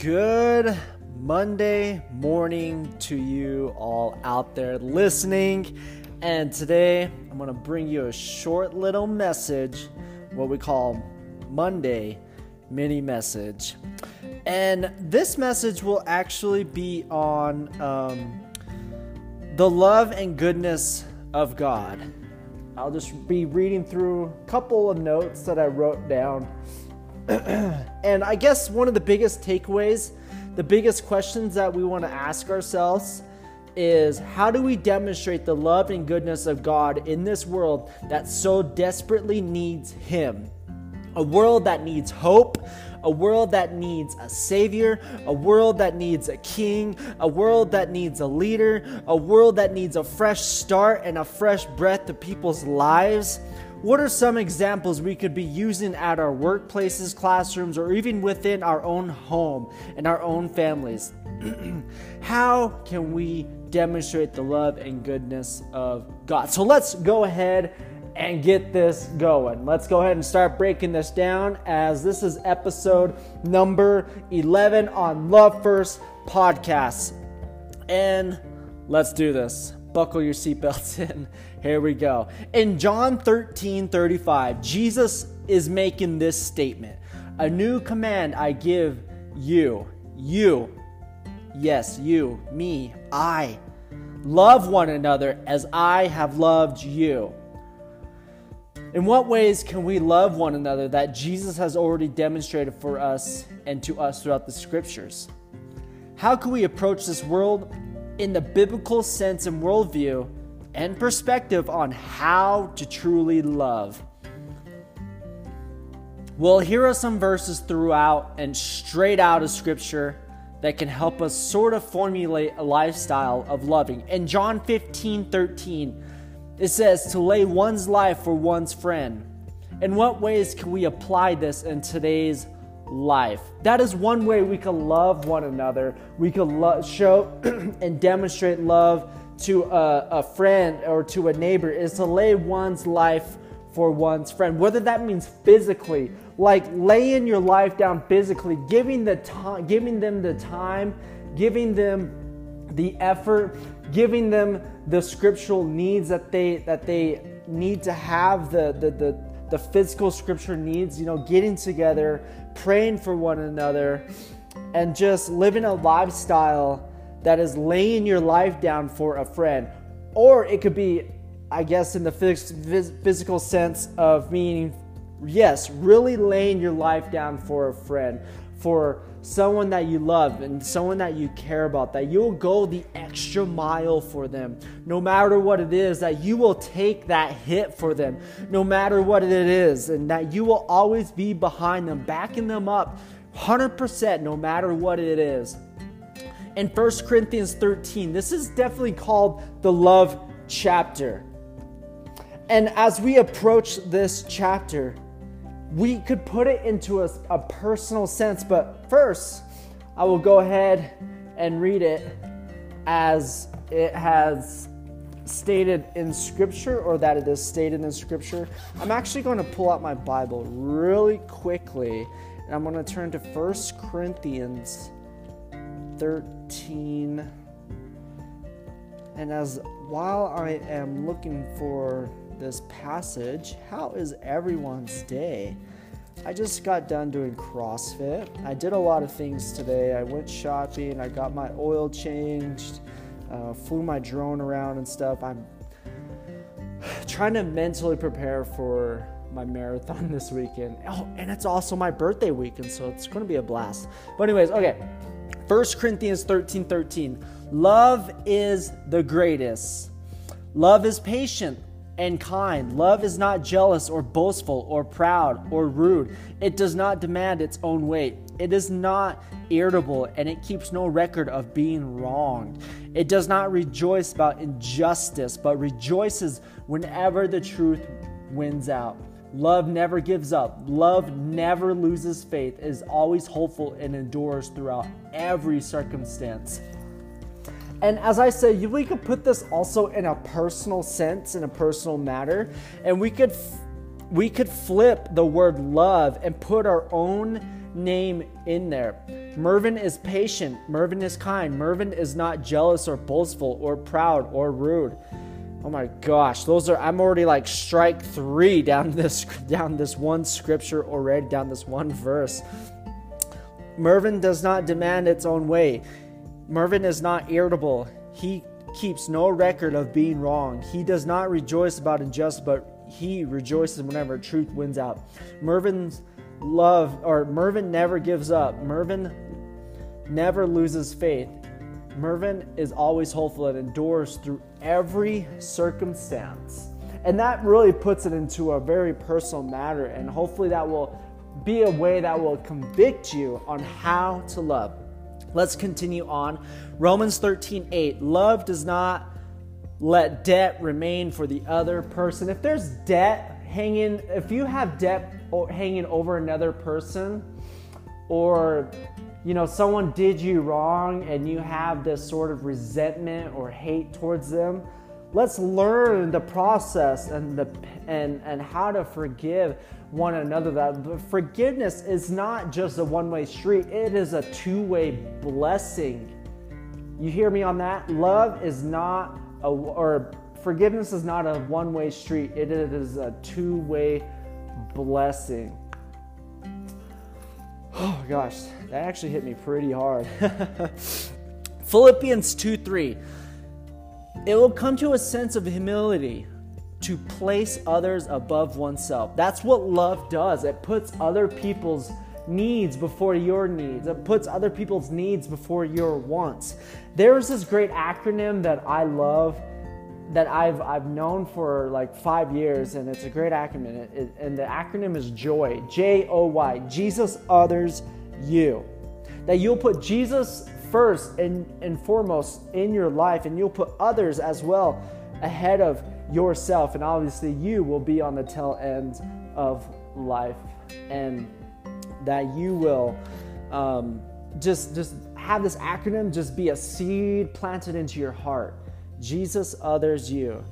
Good Monday morning to you all out there listening. And today I'm going to bring you a short little message, what we call Monday mini message. And this message will actually be on um, the love and goodness of God. I'll just be reading through a couple of notes that I wrote down. and I guess one of the biggest takeaways, the biggest questions that we want to ask ourselves is how do we demonstrate the love and goodness of God in this world that so desperately needs Him? A world that needs hope, a world that needs a savior, a world that needs a king, a world that needs a leader, a world that needs a fresh start and a fresh breath to people's lives. What are some examples we could be using at our workplaces, classrooms, or even within our own home and our own families? How can we demonstrate the love and goodness of God? So let's go ahead and get this going. Let's go ahead and start breaking this down as this is episode number 11 on Love First Podcasts. And let's do this. Buckle your seatbelts in. Here we go. In John 13 35, Jesus is making this statement A new command I give you, you, yes, you, me, I. Love one another as I have loved you. In what ways can we love one another that Jesus has already demonstrated for us and to us throughout the scriptures? How can we approach this world in the biblical sense and worldview and perspective on how to truly love? Well, here are some verses throughout and straight out of scripture that can help us sort of formulate a lifestyle of loving. In John 15 13, it says to lay one's life for one's friend. In what ways can we apply this in today's life? That is one way we can love one another. We can lo- show and demonstrate love to a, a friend or to a neighbor is to lay one's life for one's friend. Whether that means physically, like laying your life down physically, giving the time, giving them the time, giving them the effort, giving them the scriptural needs that they that they need to have the the the, the physical scripture needs you know getting together praying for one another and just living a lifestyle that is laying your life down for a friend. Or it could be i guess in the physical sense of meaning yes really laying your life down for a friend for someone that you love and someone that you care about, that you'll go the extra mile for them, no matter what it is, that you will take that hit for them, no matter what it is, and that you will always be behind them, backing them up 100% no matter what it is. In 1 Corinthians 13, this is definitely called the love chapter. And as we approach this chapter, we could put it into a, a personal sense, but first, I will go ahead and read it as it has stated in Scripture or that it is stated in Scripture. I'm actually going to pull out my Bible really quickly and I'm going to turn to 1 Corinthians 13. And as while I am looking for this passage. How is everyone's day? I just got done doing CrossFit. I did a lot of things today. I went shopping, I got my oil changed, uh, flew my drone around and stuff. I'm trying to mentally prepare for my marathon this weekend. Oh, and it's also my birthday weekend, so it's going to be a blast. But, anyways, okay. 1 Corinthians 13 13. Love is the greatest. Love is patient and kind. Love is not jealous or boastful or proud or rude. It does not demand its own way. It is not irritable and it keeps no record of being wronged. It does not rejoice about injustice, but rejoices whenever the truth wins out. Love never gives up. Love never loses faith, is always hopeful, and endures throughout every circumstance. And as I said, we could put this also in a personal sense, in a personal matter, and we could we could flip the word love and put our own name in there. Mervin is patient. Mervin is kind. Mervin is not jealous or boastful or proud or rude. Oh my gosh, those are I'm already like strike 3 down this down this one scripture already down this one verse. Mervin does not demand its own way. Mervin is not irritable. He keeps no record of being wrong. He does not rejoice about injustice, but he rejoices whenever truth wins out. Mervin's love, or Mervin never gives up. Mervin never loses faith. Mervin is always hopeful and endures through every circumstance. And that really puts it into a very personal matter, and hopefully that will be a way that will convict you on how to love. Let's continue on. Romans 13 8. Love does not let debt remain for the other person. If there's debt hanging, if you have debt hanging over another person, or you know someone did you wrong and you have this sort of resentment or hate towards them, let's learn the process and the and and how to forgive one another. That forgiveness is not just a one-way street. It is a two-way blessing. You hear me on that? Love is not a or forgiveness is not a one-way street. It is a two-way blessing. Oh gosh. That actually hit me pretty hard. Philippians 2 3 it will come to a sense of humility to place others above oneself. That's what love does. It puts other people's needs before your needs. It puts other people's needs before your wants. There's this great acronym that I love that I've I've known for like five years, and it's a great acronym. It, it, and the acronym is JOY. J O Y. Jesus, others, you. That you'll put Jesus first and, and foremost in your life, and you'll put others as well ahead of yourself. And obviously, you will be on the tail end of life, and that you will um, just just have this acronym just be a seed planted into your heart. Jesus, others, you.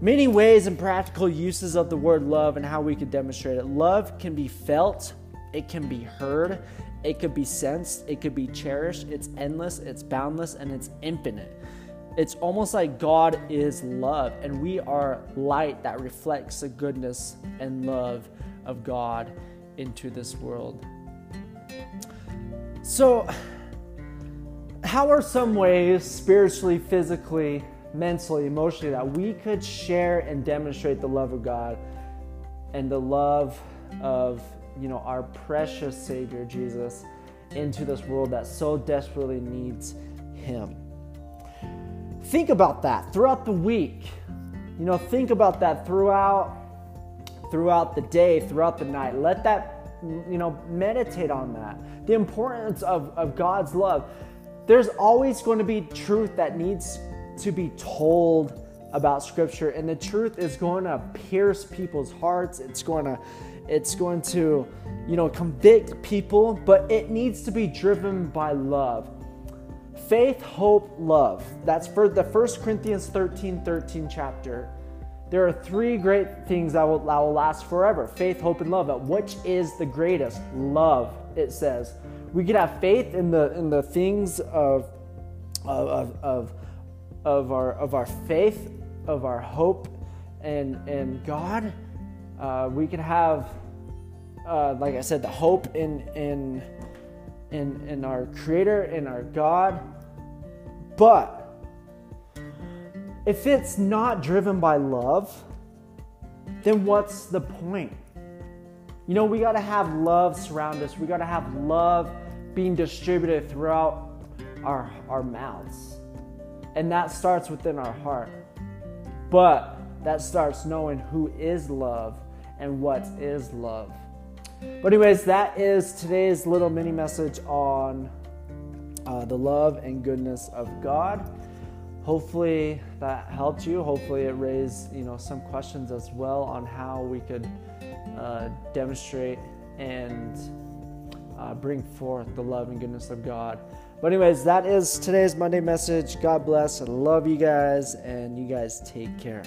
Many ways and practical uses of the word love and how we could demonstrate it. Love can be felt, it can be heard, it could be sensed, it could be cherished, it's endless, it's boundless, and it's infinite. It's almost like God is love, and we are light that reflects the goodness and love of God into this world. So, how are some ways, spiritually, physically, mentally, emotionally, that we could share and demonstrate the love of God and the love of you know, our precious Savior Jesus into this world that so desperately needs Him. Think about that throughout the week. You know, think about that throughout throughout the day, throughout the night. Let that, you know, meditate on that. The importance of, of God's love. There's always going to be truth that needs to be told about Scripture, and the truth is going to pierce people's hearts. It's going to it's going to, you know, convict people, but it needs to be driven by love. Faith, hope, love. That's for the 1 Corinthians 13 13 chapter. There are three great things that will, that will last forever faith, hope, and love. Which is the greatest? Love, it says. We can have faith in the, in the things of, of, of, of, our, of our faith, of our hope, and, and God uh, we can have, uh, like I said, the hope in in in in our Creator, in our God. But if it's not driven by love, then what's the point? You know, we got to have love surround us. We got to have love being distributed throughout our, our mouths. And that starts within our heart. But that starts knowing who is love and what is love. But, anyways, that is today's little mini message on uh, the love and goodness of God. Hopefully that helped you. Hopefully it raised you know some questions as well on how we could uh, demonstrate and uh, bring forth the love and goodness of God. But, anyways, that is today's Monday message. God bless. I love you guys, and you guys take care.